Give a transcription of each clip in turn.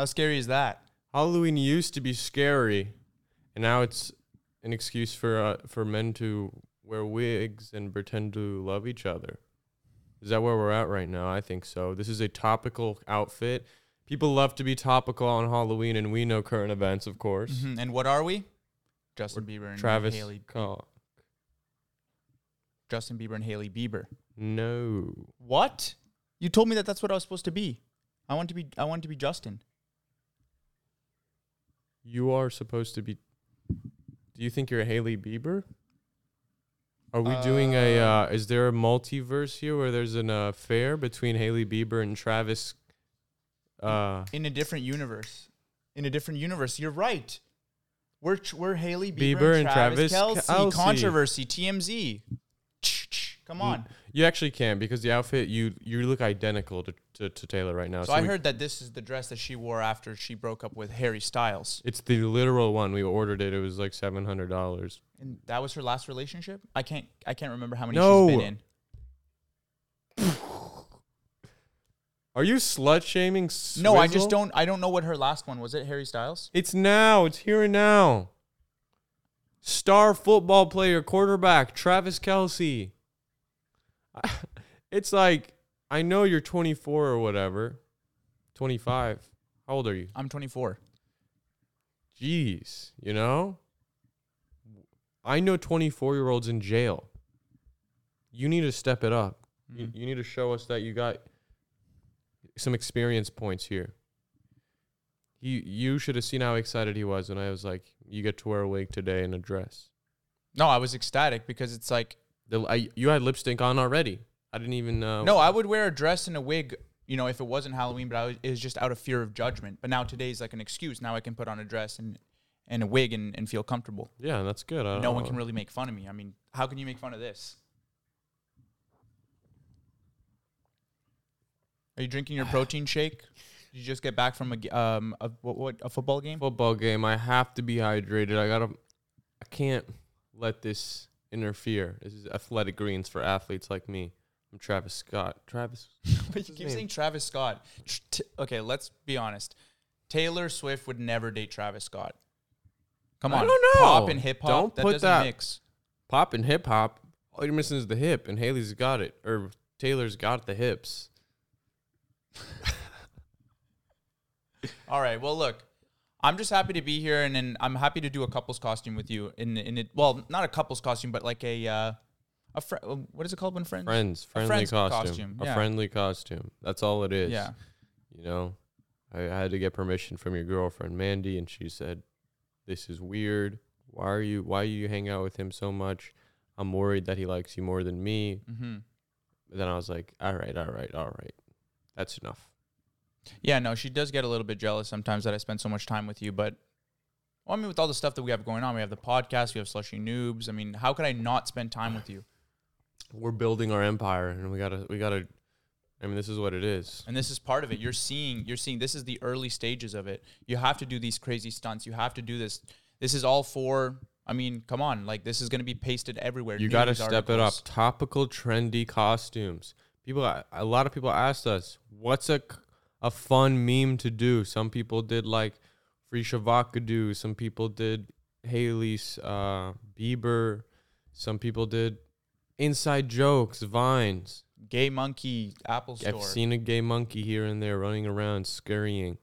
How scary is that? Halloween used to be scary, and now it's an excuse for uh, for men to wear wigs and pretend to love each other. Is that where we're at right now? I think so. This is a topical outfit. People love to be topical on Halloween, and we know current events, of course. Mhm. And what are we? Justin Bieber and Travis Haley. Scott. Justin Bieber and Hailey Bieber. No. What? You told me that that's what I was supposed to be. I want to be. I want to be Justin. You are supposed to be. Do you think you're Hailey Bieber? Are we doing a? Uh, is there a multiverse here where there's an uh, affair between Hailey Bieber and Travis? Uh, In a different universe. In a different universe. You're right. We're we're Hailey Bieber, Bieber and and Travis, Travis Kelce. Kelce. Controversy. TMZ. Come on. you actually can because the outfit you you look identical to, to, to Taylor right now. So I we- heard that this is the dress that she wore after she broke up with Harry Styles, it's the literal one. We ordered it. It was like seven hundred dollars. and that was her last relationship. I can't. I can't remember how many No. she's been in. Are you slut shaming? No, I just don't. I don't know what her last one was. It Harry Styles. It's now. It's here and now. Star football player, quarterback, Travis Kelce. It's like, I know you're 24 or whatever. 25. How old are you? I'm 24. Jeez, you know? I know 24 year olds in jail. You need to step it up. You, Mhm. you need to show us that you got some experience points here. You you should have seen how excited he was when I was like, "You get to wear a wig today and a dress." No, I was ecstatic because it's like The, I, you had lipstick on already. I didn't even know. no, I would wear a dress and a wig. You know, if it wasn't Halloween, but I was, it was just out of fear of judgment. But now today's like an excuse. Now I can put on a dress and, and a wig and, and feel comfortable. Yeah, that's good. I No one can really make fun of me. I mean, how can you make fun of this? Are you drinking your protein shake? Did you just get back from a um a what, what a football game? football game. I have to be hydrated. I gotta. I can't let this interfere. This is athletic greens for athletes like me. I'm Travis Scott. Travis. But you keep name? saying Travis Scott. Tr- t- okay, let's be honest. Taylor Swift would never date Travis Scott. Come on. I on, don't know. pop and hip hop. Don't that put doesn't that- mix. Pop and hip hop. All you're missing is the hip, and Hailey's got it, or Taylor's got the hips. All right. Well, look, I'm just happy to be here, and, and I'm happy to do a couple's costume with you. In in it, well, not a couple's costume, but like a uh, a fr- uh, what is it called when friends? Friends, friendly friend's costume, costume, a friendly costume. That's all it is. Yeah. You know, I, I had to get permission from your girlfriend Mandy, and she said, "This is weird. Why are you? Why are you hang out with him so much? I'm worried that he likes you more than me." Mm-hmm. then I was like, "All right, all right, all right. That's enough." Yeah. No, she does get a little bit jealous sometimes that I spend so much time with you, but. Well, I mean, with all the stuff that we have going on, we have the podcast, we have Slushy Noobs. I mean, how could I not spend time with you? We're building our empire, and we gotta, we gotta. I mean, this is what it is. And this is part of it. You're seeing, you're seeing. This is the early stages of it. You have to do these crazy stunts. You have to do this. This is all for. I mean, come on, like this is going to be pasted everywhere. You got to news step it up. Topical, trendy costumes. People, a lot of people asked us, "What's a a fun meme to do?" Some people did like Free Shavakadu. Some people did Hailey's uh, Bieber. Some people did inside jokes, vines. Gay monkey Apple Store. I've seen a gay monkey here and there running around scurrying.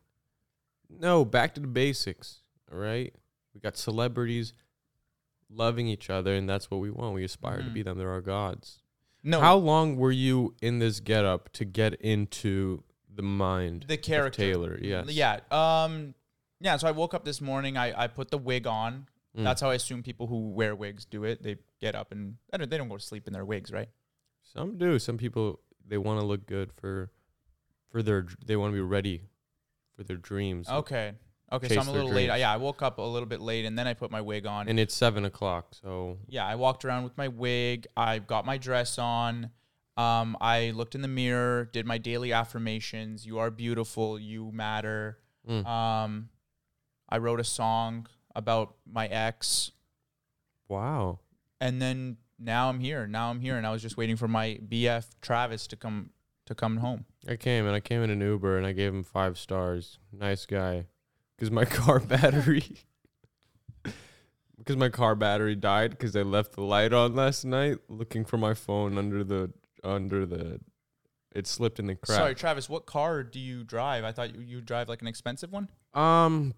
No, back to the basics. All right, we got celebrities loving each other, and that's what we want. We aspire to Mhm. be them. They're our gods. no, How long were you in this getup to get into the mind the character Taylor? Yes. Yeah. Um. Yeah. So I woke up this morning. I I put the wig on. Mm. That's how I assume people who wear wigs do it. They get up and I don't, they don't go to sleep in their wigs, right? Some do. Some people they want to look good for for their. They want to be ready for their dreams. Okay. Okay. So I'm a little late. Yeah. I woke up a little bit late and then I put my wig on. And it's seven o'clock, so yeah, I walked around with my wig. I got my dress on. Um, I looked in the mirror, did my daily affirmations. You are beautiful. You matter. mm. Um, I wrote a song about my ex, wow. and then now I'm here. Now I'm here, and I was just waiting for my BF Travis to come to come home? I came and I came in an Uber and I gave him five stars. Nice guy. Because my car battery. Because my car battery died because I left the light on last night looking for my phone under the under the it slipped in the crack. Sorry, Travis. What car do you drive? I thought you, you drive like an expensive one. Um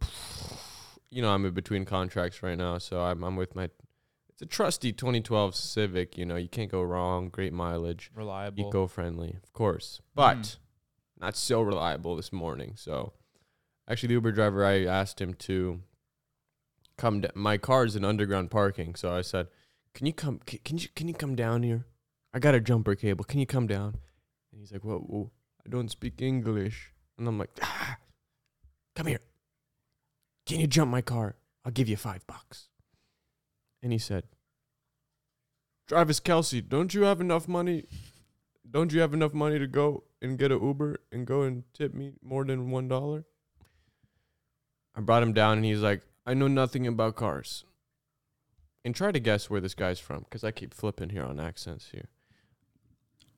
you know, I'm in between contracts right now, so I'm I'm with my it's a trusty 2012 Civic, you know, you can't go wrong, great mileage. Reliable. eco-friendly, of course, but Mm. not so reliable this morning. So, actually, the Uber driver, I asked him to come. Da- my car is in underground parking, so I said, "Can you come? Can, can you can you come down here? I got a jumper cable. Can you come down?" And he's like, "Whoa, whoa I don't speak English." And I'm like, ah, "Come here. Can you jump my car? I'll give you five bucks." And he said, Travis Kelce, don't you have enough money? Don't you have enough money to go and get an Uber and go and tip me more than one dollar? I brought him down and he's like, I know nothing about cars. And try to guess where this guy's from, because I keep flipping here on accents here.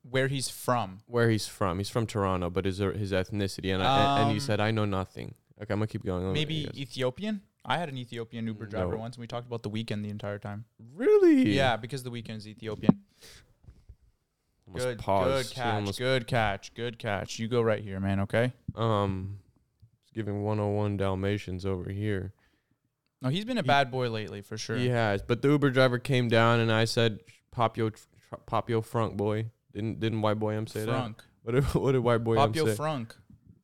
Where he's from? Where he's from? He's from Toronto, but his his ethnicity and I, and he Um, said, I know nothing. Okay, I'm gonna keep going. Maybe. Ethiopian. I had an Ethiopian Uber driver No. once, and we talked about the Weeknd the entire time. really? Yeah, because the Weeknd is Ethiopian. Almost Good, paused. good catch, good catch, good catch. You go right here, man. Okay. Um, he's giving 101 Dalmatians over here. No, he's been a He- bad boy lately for sure. He has, but the Uber driver came down and I said, "Pop yo, tr- pop yo, frunk boy." Didn't didn't white boy M say that? What did what did white boy M Popio say? Frunk.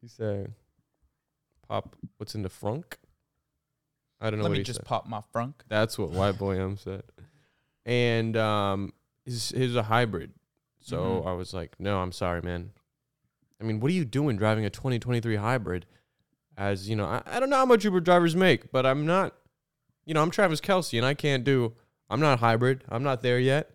he said, "Pop, what's in the frunk?" I don't know Let what me just said. pop my frunk. That's what white boy M said. And um, he's he's a hybrid, so Mhm. I was like, "No, I'm sorry, man. I mean, what are you doing driving a 2023 hybrid?" As you know, I, I don't know how much Uber drivers make, but I'm not. You know, I'm Travis Kelce, and I can't do. I'm not hybrid. I'm not there yet.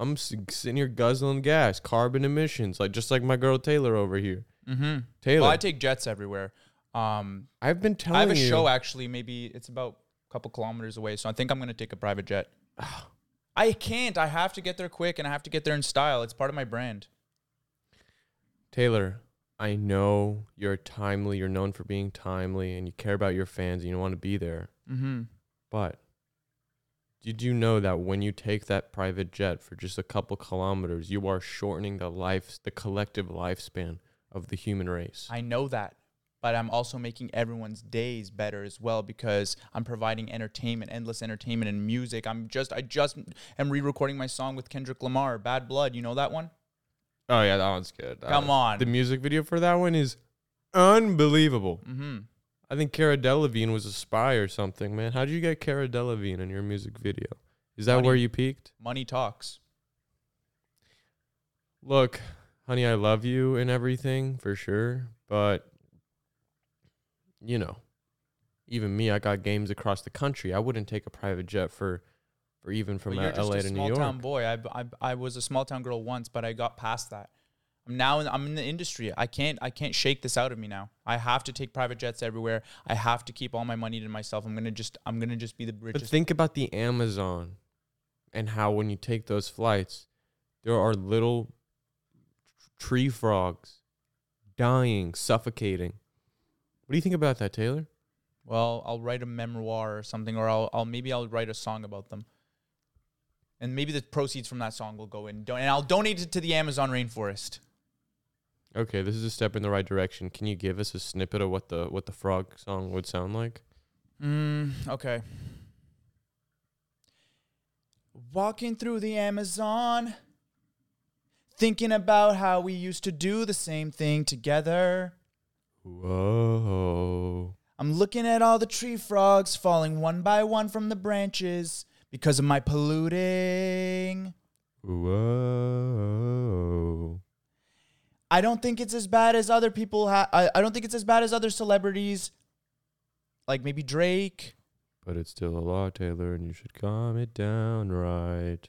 I'm sitting here guzzling gas, carbon emissions, like just like my girl Taylor over here. Mm-hmm. Taylor, Well, I take jets everywhere. Um, I've been telling I have a you. show actually. Maybe it's about a couple kilometers away, so I think I'm gonna take a private jet. I can't. I have to get there quick, and I have to get there in style. It's part of my brand. Taylor, I know you're timely. You're known for being timely, and you care about your fans, and you want to be there. Mm-hmm. But did you know that when you take that private jet for just a couple kilometers, you are shortening the life, the collective lifespan of the human race? I know that, but I'm also making everyone's days better as well because I'm providing entertainment, endless entertainment and music. I'm just, I just am re-recording my song with Kendrick Lamar, "Bad Blood." You know that one? oh yeah, that one's good. That Come one- on. the music video for that one is unbelievable. mm-hmm. I think Cara Delevingne was a spy or something, man. How did you get Cara Delevingne in your music video? Is that Money. where you peaked? Money talks. Look, honey, I love you and everything for sure, but you know, even me, I got games across the country. I wouldn't take a private jet for, for even from just LA a to New small York. town boy. I, I, I was a small town girl once, but I got past that. Now in, I'm in the industry. I can't I can't shake this out of me now. I have to take private jets everywhere. I have to keep all my money to myself. I'm gonna just I'm gonna just be the bridge. But think about the Amazon and how when you take those flights, there are little tree frogs dying, suffocating. What do you think about that, Taylor? well, I'll write a memoir or something, or I'll, I'll maybe I'll write a song about them. And maybe the proceeds from that song will go in, and I'll donate it to the Amazon rainforest. Okay, this is a step in the right direction. Can you give us a snippet of what the what the frog song would sound like? Mm, okay. Walking through the Amazon, thinking about how we used to do the same thing together. Whoa. I'm looking at all the tree frogs falling one by one from the branches because of my polluting. Whoa. I don't think it's as bad as other people ha- I, I don't think it's as bad as other celebrities like maybe Drake. But it's still a law, Taylor, and you should calm it down right.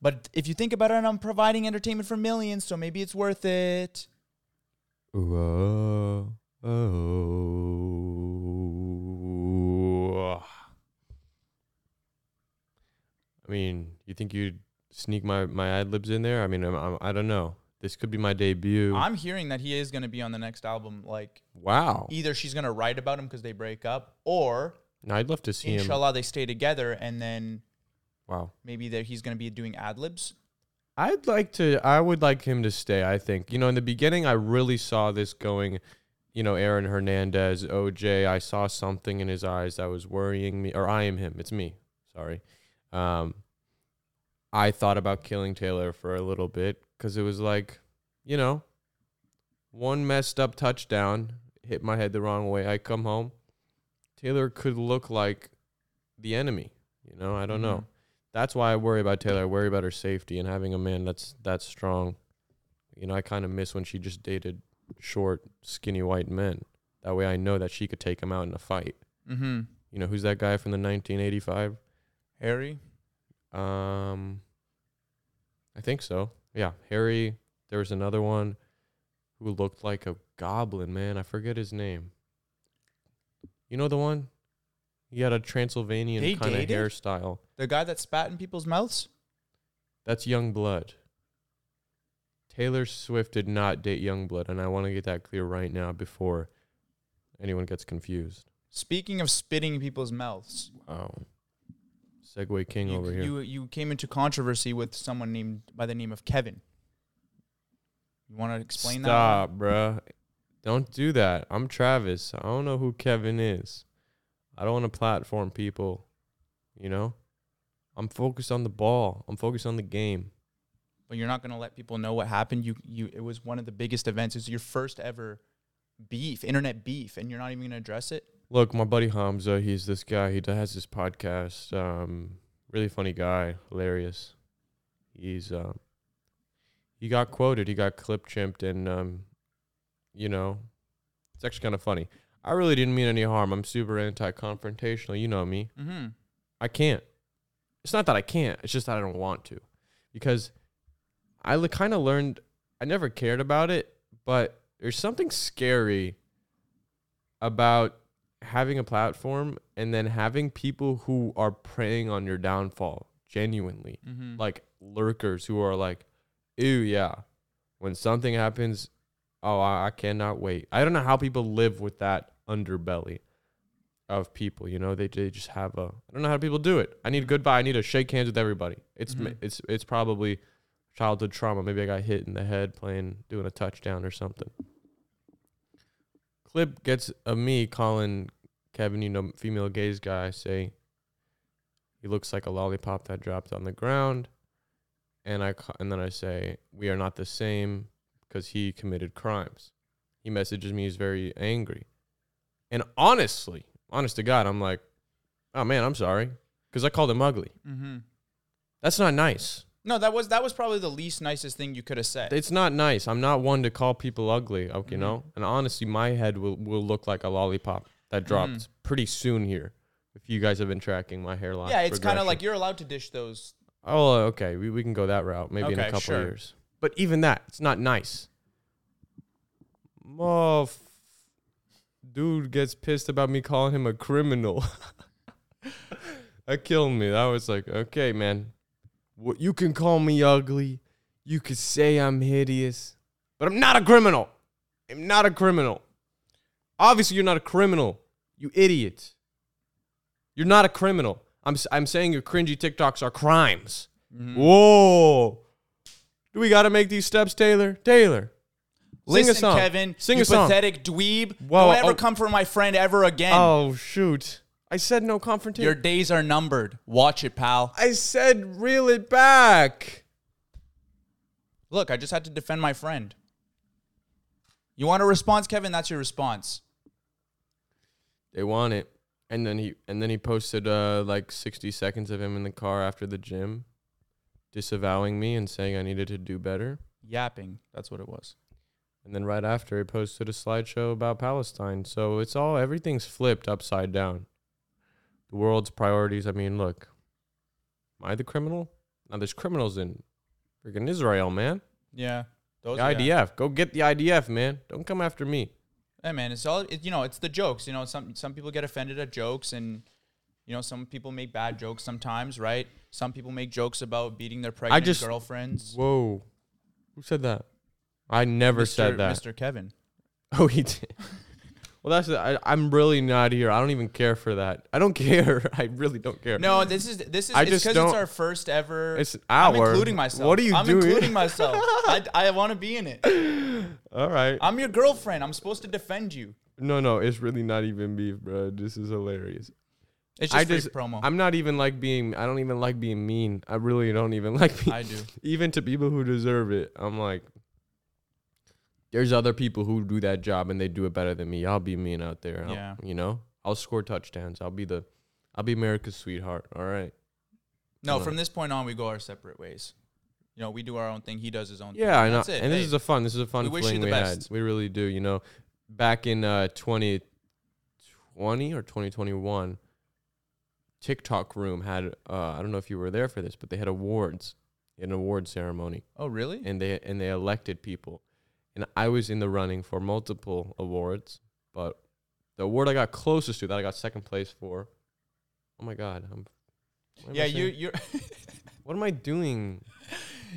But if you think about it, I'm providing entertainment for millions, so maybe it's worth it. Whoa. Oh, oh. I mean, you think you'd sneak my, my ad libs in there? I mean, I'm, I'm, I don't know. This could be my debut. I'm hearing that he is going to be on the next album. Like wow. either she's going to write about him because they break up, or No, I'd love to see him. inshallah they stay together, and then Wow. maybe that he's going to be doing ad libs. I'd like to. I would like him to stay. I think. You know, in the beginning, I really saw this going. You know, Aaron Hernandez, OJ. I saw something in his eyes that was worrying me, or I am him. It's me. Sorry. Um, I thought about killing Taylor for a little bit because it was like, you know, one messed up touchdown hit my head the wrong way. I come home, Taylor could look like the enemy. You know, I don't know Mhm. that's why I worry about Taylor. I worry about her safety and having a man that's that strong. You know, I kind of miss when she just dated short, skinny white men. That way, I know that she could take him out in a fight. Mm-hmm. You know, who's that guy from the 1985? Harry. Um, I think so. Yeah, Harry. There was another one who looked like a goblin. Man, I forget his name. You know the one? He had a Transylvanian kind of hairstyle. The guy that spat in people's mouths? That's Yungblud. Taylor Swift did not date Yungblud, and I want to get that clear right now before anyone gets confused. Speaking of spitting in people's mouths, Wow. Segway King you, over here. you you came into controversy with someone named by the name of Kevin. You want to explain that? Stop, bruh. Don't do that. I'm Travis. I don't know who Kevin is. I don't want to platform people. You know? I'm focused on the ball. I'm focused on the game. But you're not going to let people know what happened. You you it was one of the biggest events. It was your first ever beef, internet beef, and you're not even going to address it. Look, my buddy Hamza, he's this guy. He has this podcast. Um, really funny guy, hilarious. He's um, he got quoted. He got clip chimped, and um, you know, it's actually kind of funny. I really didn't mean any harm. I'm super anti-confrontational. You know me. Mm-hmm. I can't. It's not that I can't. It's just that I don't want to, because I l- kind of learned. I never cared about it, but there's something scary about having a platform and then having people who are preying on your downfall genuinely, Mm-hmm. like lurkers who are like, "Ew, yeah." When something happens, oh, I, I cannot wait. I don't know how people live with that underbelly of people. You know, they, they just have a. I don't know how people do it. I need a goodbye. I need to shake hands with everybody. It's Mhm. it's it's probably childhood trauma. Maybe I got hit in the head playing doing a touchdown or something. Clip gets of me calling Kevin, you know, female gaze guy. Say he looks like a lollipop that dropped on the ground, and I ca- and then I say we are not the same because he committed crimes. He messages me. He's very angry, and honestly, honest to God, I'm like, oh man, I'm sorry because I called him ugly. Mm-hmm. That's not nice. No, that was that was probably the least nicest thing you could have said. It's not nice. I'm not one to call people ugly, okay, you Mhm. know? And honestly, my head will, will look like a lollipop that dropped Mhm. pretty soon here. If you guys have been tracking my hairline. yeah, it's kind of like you're allowed to dish those. Oh, okay. We, we can go that route maybe in a couple sure. years. But even that, it's not nice. Oh, f- dude gets pissed about me calling him a criminal. that killed me. That was like, okay, man. What you can call me ugly. You could say I'm hideous, but I'm not a criminal. I'm not a criminal. Obviously, you're not a criminal. You idiot. You're not a criminal. I'm I'm saying your cringy TikToks are crimes. Mhm. Whoa. Do we got to make these steps, Taylor? Taylor. Sing Listen, a song. Kevin, Sing you a song. pathetic dweeb. Whoa, Don't ever oh. come for my friend ever again. Oh, shoot. I said no confrontation. Your days are numbered. Watch it, pal. I said reel it back. Look, I just had to defend my friend. You want a response, Kevin? That's your response. They want it. And then he and then he posted uh like 60 seconds of him in the car after the gym disavowing me and saying I needed to do better. Yapping. That's what it was. And then right after he posted a slideshow about Palestine. So it's all everything's flipped upside down. The world's priorities. I mean, look. Am I the criminal? Now there's criminals in freaking Israel, man. Yeah. Those The IDF. Go get the IDF, man. Don't come after me. Hey man, it's all it, you know. It's the jokes. You know, some some people get offended at jokes, and you know, some people make bad jokes sometimes, right? Some people make jokes about beating their pregnant just- girlfriends. Whoa. Who said that? I never Mr. said that. Mr. Kevin. Oh, he did. Well, that's the, I, I'm really not here. I don't even care for that. I don't care. I really don't care. No, this is this is I it's just because it's don't- our first ever. it's I'm our. including myself. What are you doing? I'm doing? including myself. I, I want to be in it. All right. I'm your girlfriend. I'm supposed to defend you. No, no, it's really not even beef, bro. This is hilarious. It's just I free just- promo. I'm not even like being. I don't even like being mean. I really don't even like being. I do. even to people who deserve it. I'm like, there's other people who do that job and they do it better than me. I'll be mean out there. I'll- Yeah. you know, I'll score touchdowns. I'll be the, I'll be America's sweetheart. All right. No, from this point on, we go our separate ways. You know, we do our own thing. He does his own. Thing. Yeah, I know. That's it. And Hey, this is a fun. This is a fun we wish you fling the we best. had. We really do. You know, back in uh 2020 or 2021, TikTok Room had. Uh, I don't know if you were there for this, but they had awards, an award ceremony. oh, really? and they and they elected people. And I was in the running for multiple awards, but the award I got closest to that I got second place for. Oh my god, I'm what am I yeah, you you're What am I doing?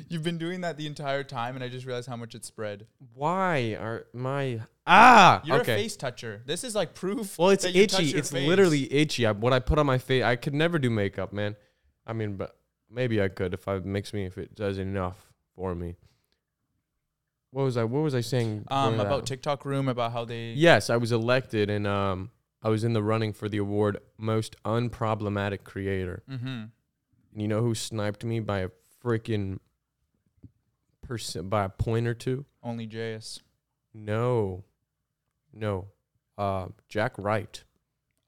you've been doing that the entire time, and I just realized how much it spread. Why are my ah You're okay? a face toucher. This is like proof. well, it's you itchy. It's face. literally itchy. I, what I put on my face, I could never do makeup, man. I mean, but maybe I could if I makes me if it does enough for me. What was I? What was I saying? um about that? TikTok Room about how they. Yes, I was elected and um I was in the running for the award most unproblematic creator. Mm-hmm. And you know who sniped me by a freaking percent by a point or two? OnlyJayus. No. No. Uh Jack Wright.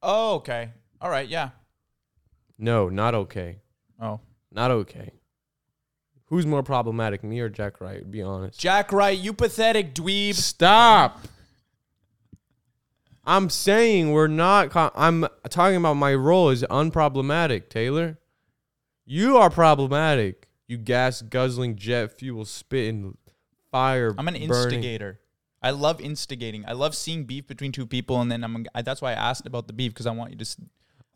Oh, okay. All right. Yeah. No, not okay. Oh, Not okay. Who's more problematic, me or Jack Wright? Be honest. Jack Wright, you pathetic dweeb. Stop. I'm saying we're not. Co- I'm talking about my role is unproblematic, Taylor. You are problematic. You gas guzzling jet fuel spitting fire. I'm an burning- instigator. I love instigating. I love seeing beef between two people, and then I'm. I, that's why I asked about the beef because I want you to.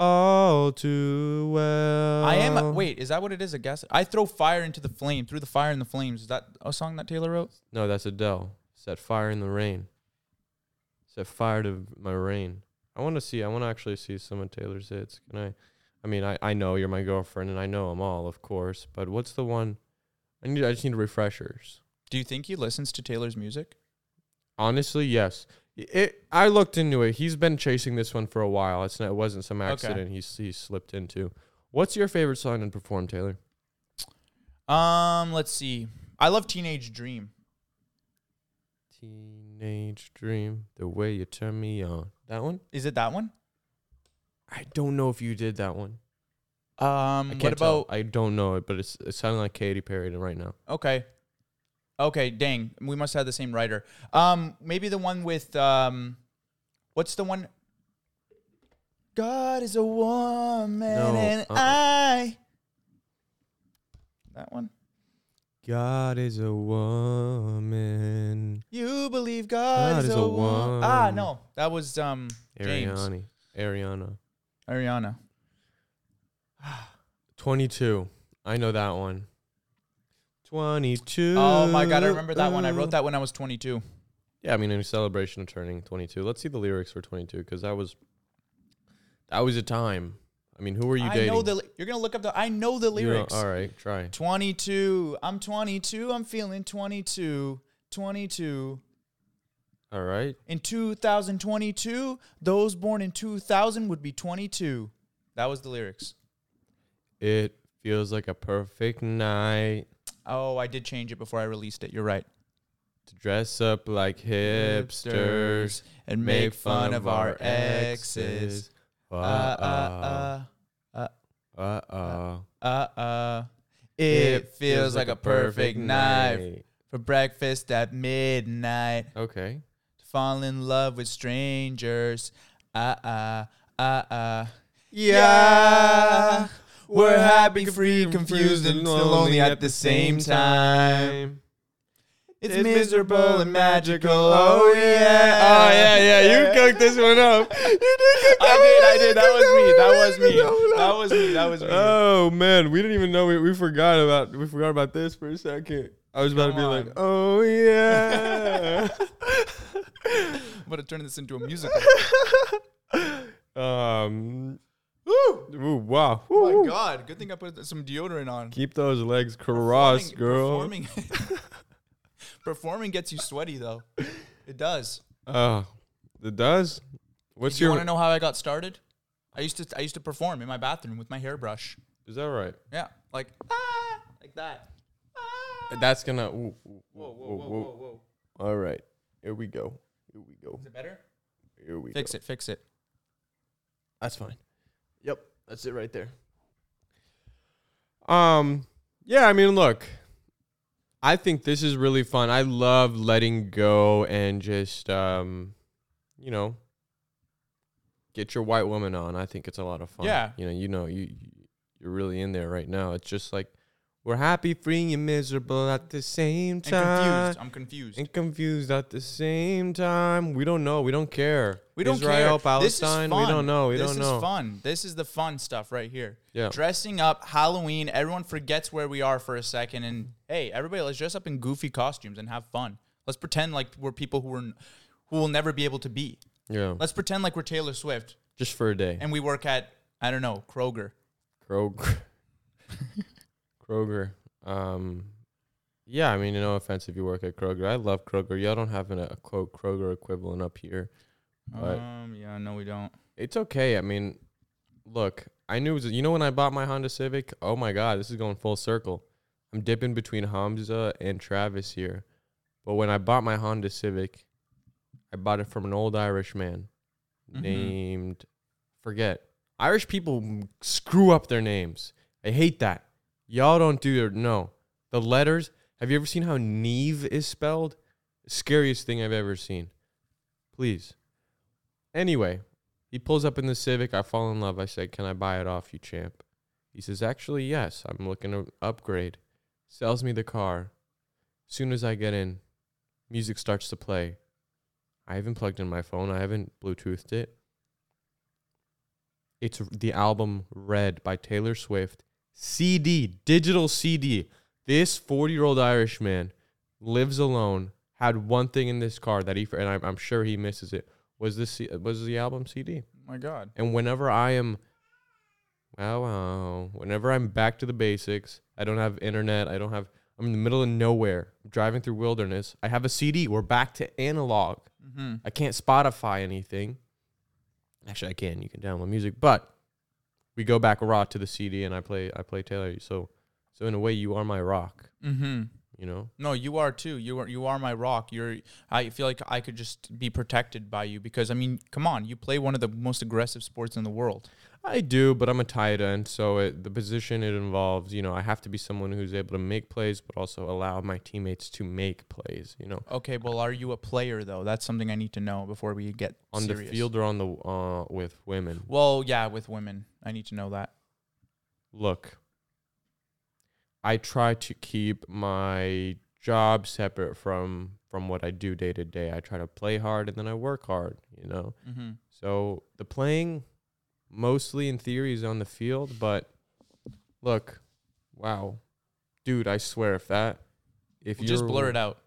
S- All too well. I am. Wait, is that what it is? I guess I throw fire into the flame. Through the fire and the flames. Is that a song that Taylor wrote? No, that's Adele. Set fire in the rain. Set fire to my rain. I want to see. I want to actually see some of Taylor's hits. Can I? I mean, I, I know you're my girlfriend, and I know them all, of course. But what's the one? I need. I just need refreshers. Do you think he listens to Taylor's music? Honestly, yes. It. I looked into it. He's been chasing this one for a while. It's not. It wasn't some accident. He's he slipped into. What's your favorite song to perform, Taylor? Um, let's see. I love Teenage Dream. Teenage Dream, the way you turn me on. That one? Is it that one? I don't know if you did that one. Um, what can't tell. about? I don't know it, but it's it's sounding like Katy Perry right now. Okay. Okay, dang. We must have the same writer. Um, maybe the one with um what's the one? God is a woman No, and uh-uh. I That one? God is a woman. You believe God, is, is a, a woman. Ah, woman. no. That was um James. Ariana. Ariana. Ariana. 22. I know that one. 22. Oh my god, I remember that one. I wrote that when I was 22. Yeah, I mean, in celebration of turning 22. Let's see the lyrics for 22 because that was that was a time. I mean, who were you I dating? know the you're going to look up the I know the You know- lyrics. all right, try. 22. I'm 22. I'm feeling 22. 22. All right. In 2022, those born in 2000 would be 22. That was the lyrics. It feels like a perfect night Oh, I did change it before I released it. You're right. to dress up like hipsters, and make fun of our exes. Uh Uh, uh, uh uh uh. uh, uh, uh. It feels like a perfect night for breakfast at midnight. Okay. To fall in love with strangers. Uh, uh, uh, uh. Yeah, We're happy, free, confused, and still lonely at the same time. It's miserable and magical. Oh yeah. Oh yeah, yeah. You cooked this one up. You did. I did. I did. That was me. That was me. That was me. That was me. Oh man, we didn't even know we, we forgot about we forgot about this for a second. I was about to Come be like, oh yeah. I'm gonna turn this into a musical. um. Woo! Ooh, wow. oh my god! Good thing I put some deodorant on. Keep those legs crossed, girl. Performing, performing gets you sweaty though. It does. Uh, it does. What's you your? want to know how I got started? I used to I used to perform in my bathroom with my hairbrush. Is that right? Yeah, like ah, like that. Ah. That's gonna. Ooh, ooh, Whoa, whoa, ooh, whoa, whoa, whoa! All right, here we go. Here we go. Is it better? Here we Fix go. it, fix it. That's fine. Yep, that's it right there. Um, yeah, I mean, look, I think this is really fun. I love letting go and just, um, you know, get your white woman on. I think it's a lot of fun. Yeah. you know, you know, you you're really in there right now. It's just like we're happy, free, and miserable at the same time. And confused. I'm confused. And confused at the same time. We don't know. We don't care. We don't Israel, care. This is Palestine. fun. We don't know. We this don't is fun. This is the fun stuff right here. Yeah. Dressing up, Halloween. Everyone forgets where we are for a second, and hey, everybody, let's dress up in goofy costumes and have fun. Let's pretend like we're people who are who will never be able to be. Yeah. Let's pretend like we're Taylor Swift Just for a day. and we work at I don't know Kroger. Kroger. Kroger. Um, yeah, I mean, no offense if you work at Kroger. I love Kroger. Y'all don't have an, a quote Kroger equivalent up here. But- um, yeah, no, we don't. It's okay. I mean, look, I knew, it was, you know, when I bought my Honda Civic, oh my God, this is going full circle. I'm dipping between Hamza and Travis here. But when I bought my Honda Civic, I bought it from an old Irish man Mhm. named, forget. Irish people screw up their names. I hate that. Y'all don't do it. No. The letters, have you ever seen how Neve is spelled? Scariest thing I've ever seen. Please. Anyway, he pulls up in the Civic. I fall in love. I said, Can I buy it off you, champ? He says, Actually, yes. I'm looking to upgrade. Sells me the car. Soon as I get in, music starts to play. I haven't plugged in my phone. I haven't Bluetoothed it. It's the album Red by Taylor Swift. CD, digital CD. This 40 year old Irishman lives alone, had one thing in this car that he, and I'm, I'm sure he misses it, was, this, was the album CD. Oh my God. And whenever I am, wow, wow, whenever I'm back to the basics, I don't have internet, I don't have, I'm in the middle of nowhere, I'm driving through wilderness, I have a CD, we're back to analog. Mm-hmm. I can't Spotify anything. Actually, I can. You can download music, but we go back raw to the CD, and I play. I play Taylor. So, so in a way, you are my rock. Mm-hmm. You know. No, you are too. You are you are my rock. You're. I feel like I could just be protected by you because I mean, come on, you play one of the most aggressive sports in the world. I do, but I'm a tight end, so it, the position it involves, you know, I have to be someone who's able to make plays, but also allow my teammates to make plays. You know, Okay, well, are you a player though? That's something I need to know before we get on the serious. field or on the uh with women. Well, yeah, with women, I need to know that. Look, I try to keep my job separate from from what I do day to day. I try to play hard and then I work hard, you know. Mm-hmm. So the playing mostly in theories on the field, but look, wow. Dude, I swear if that if you just blur it out.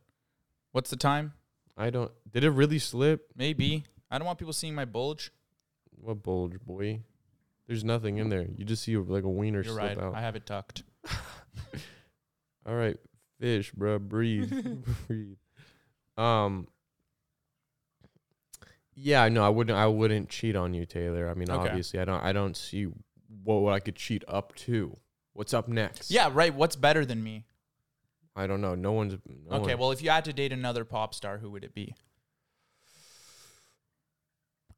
What's the time? I don't did it really slip? Maybe. I don't want people seeing my bulge. What bulge, boy? There's nothing in there. You just see like a wiener You're slip right. out. I have it tucked. All right, fish, bro, breathe, breathe. Um. Yeah, no, I wouldn't. I wouldn't cheat on you, Taylor. I mean, Okay. obviously, I don't. I don't see what, what I could cheat up to. What's up next? Yeah, right. What's better than me? I don't know. No one's. No okay, one- well, if you had to date another pop star, who would it be?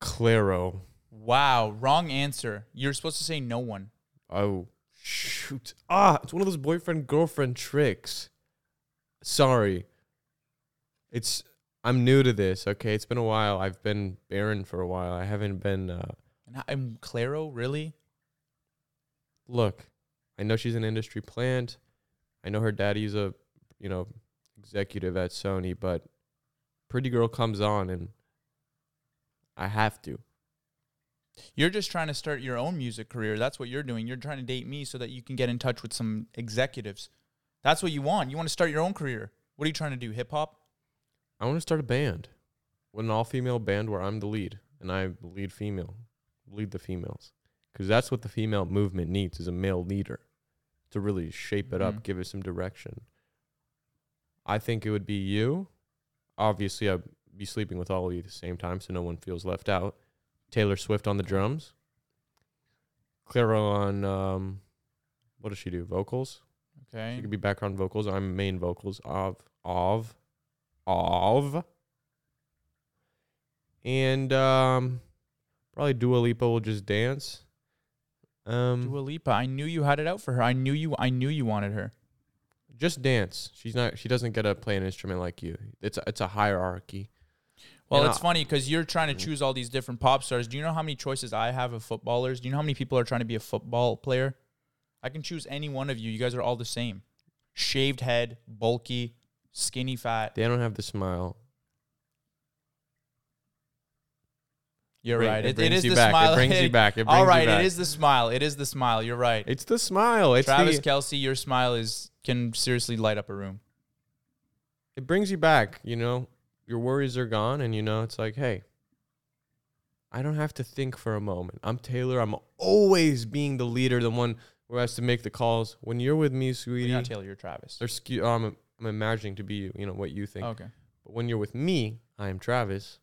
Clairo. Wow, wrong answer. You're supposed to say no one. Oh shoot! Ah, it's one of those boyfriend girlfriend tricks. Sorry. It's. I'm new to this. Okay, it's been a while. I've been barren for a while. I haven't been. Uh, And I'm Clairo, really? look, I know she's an industry plant. I know her daddy's a, you know, executive at Sony, but Pretty Girl comes on and I have to. You're just trying to start your own music career. That's what you're doing. You're trying to date me so that you can get in touch with some executives. That's what you want. You want to start your own career. What are you trying to do? Hip hop? I want to start a band, with an all female band where I'm the lead and I lead female, lead the females, because that's what the female movement needs is a male leader to really shape it Mhm. up, give it some direction. I think it would be you. Obviously, I'd be sleeping with all of you at the same time, so no one feels left out. Taylor Swift on the drums. Clairo on um, what does she do? Vocals. Okay. She could be background vocals. I'm main vocals of of of. And um probably Dua Lipa will just dance. Um Dua Lipa. I knew you had it out for her. I knew you. I knew you wanted her. just dance. She's not she doesn't get to play an instrument like you. It's a, it's a hierarchy. Well, And it's I- funny because you're trying to choose all these different pop stars. Do you know how many choices I have of footballers? Do you know how many people are trying to be a football player? I can choose any one of you. You guys are all the same. Shaved head, bulky, skinny fat. They don't have the smile. You're right. It, it brings you the back. smile. It brings you back. It brings all you right, back. it is the smile. It is the smile. You're right. It's the smile. It's Travis the, Kelce, your smile is can seriously light up a room. it brings you back, you know. Your worries are gone and you know it's like, hey, I don't have to think for a moment. I'm Taylor. I'm always being the leader, the one who has to make the calls. When you're with me, sweetie, You're not Taylor. You're Travis. or oh, I'm, I'm imagining to be you, you know, what you think. Okay. But when you're with me, I am Travis.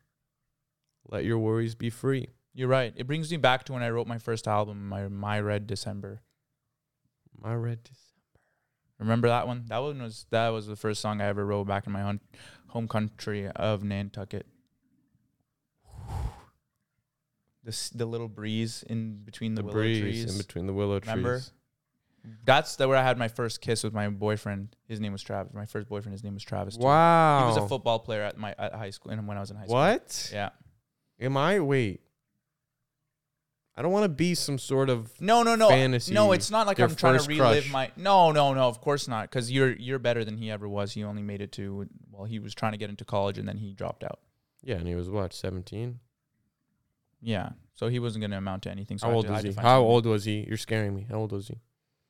Let your worries be free. You're right. It brings me back to when I wrote my first album, my My Red December. My red. December. Remember that one? That one was that was the first song I ever wrote back in my home home country of Nantucket. This the little breeze in between the, The willow breeze trees. in between the willow Remember? That's the where I had my first kiss with my boyfriend. His name was Travis. My first boyfriend. His name was Travis. too. Wow. He was a football player at my at high school and when I was in high school. What? Yeah. Am I? Wait. I don't want to be some sort of. No, no, no. Fantasy, No, it's not like I'm trying to relive crush. my. No, no, no. Of course not. Because you're you're better than he ever was. He only made it to well, he was trying to get into college and then he dropped out. Yeah, and he was what, 17? Yeah, so he wasn't going to amount to anything. So How old was he? How something. old was he? You're scaring me. How old was he?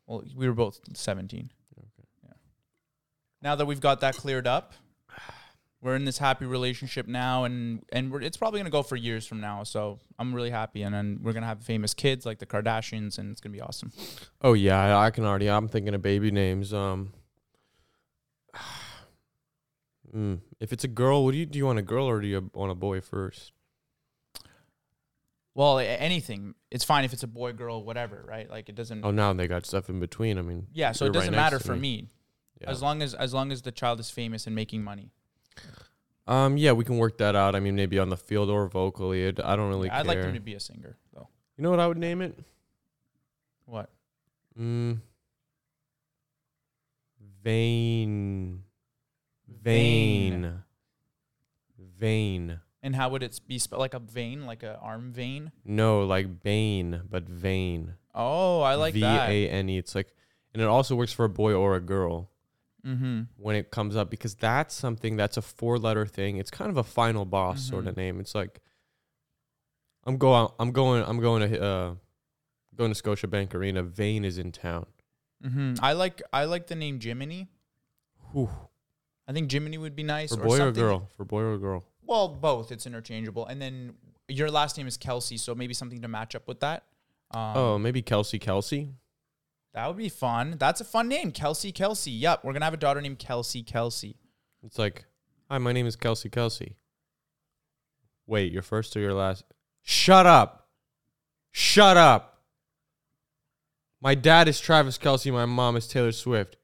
Well, we were both 17. Okay. Yeah. Now that we've got that cleared up, we're in this happy relationship now, and and we're, it's probably going to go for years from now. So I'm really happy, and then we're going to have famous kids like the Kardashians, and it's going to be awesome. Oh yeah, I, I can already. I'm thinking of baby names. Um, mm, if it's a girl, what do you do? You want a girl or do you want a boy first? Well, anything. It's fine if it's a boy, girl, whatever, right? Like it doesn't. Oh, now they got stuff in between. I mean, yeah, so it doesn't next matter for me. me, yeah. as long as as long as the child is famous and making money. um, yeah, we can work that out. I mean, maybe on the field or vocally. It, I don't really Yeah, I'd like them to be a singer, though. you know what I would name it? What? Mm. Vain. Vain. Vain. And how would it be spelled? Like a vein, like a arm vein? No, like Bane, but vain. Oh, I like V that. A N E. It's like, and it also works for a boy or a girl Mm-hmm. when it comes up because that's something that's a four letter thing. It's kind of a final boss sort of Mhm. name. It's like, I'm going, I'm going, I'm going to, uh, going to Scotiabank Arena. Vane is in town. Mm-hmm. I like I like the name Jiminy. Whew. I think Jiminy would be nice. For boy or something- girl? For boy or girl? Well, both. It's interchangeable. And then your last name is Kelce, so maybe something to match up with that. Um, oh, maybe Kelsey Kelsey. That would be fun. That's a fun name, Kelsey Kelsey. Yep, we're gonna have a daughter named Kelsey Kelsey. It's like, hi, my name is Kelsey Kelsey. Wait, your first or your last? Shut up. Shut up. My dad is Travis Kelce. My mom is Taylor Swift.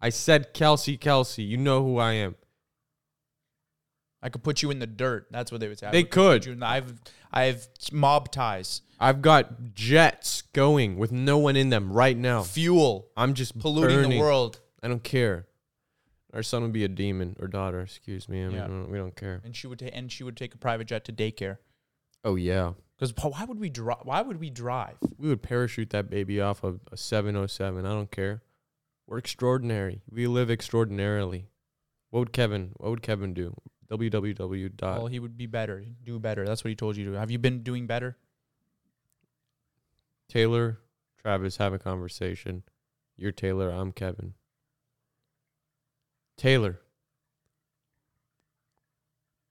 I said Kelsey Kelsey. You know who I am. I could put you in the dirt. That's what they would say. I They would put could. you in the- I've I have mob ties, I've got jets going with no one in them right now. fuel, I'm just polluting burning. the world, I don't care. Our son would be a demon or daughter. Excuse me. I mean, Yeah. we, don't, we don't care. and she would ta- and she would take a private jet to daycare. Oh yeah, Because why would we drive? Why would we drive? we would parachute that baby off of a 707. I don't care. We're extraordinary. We live extraordinarily. What would Kevin? What would Kevin do? Www. dot well, he would be better, do better. That's what he told you to. Have you been doing better? Taylor, Travis have a conversation. You're Taylor. I'm Kevin. Taylor,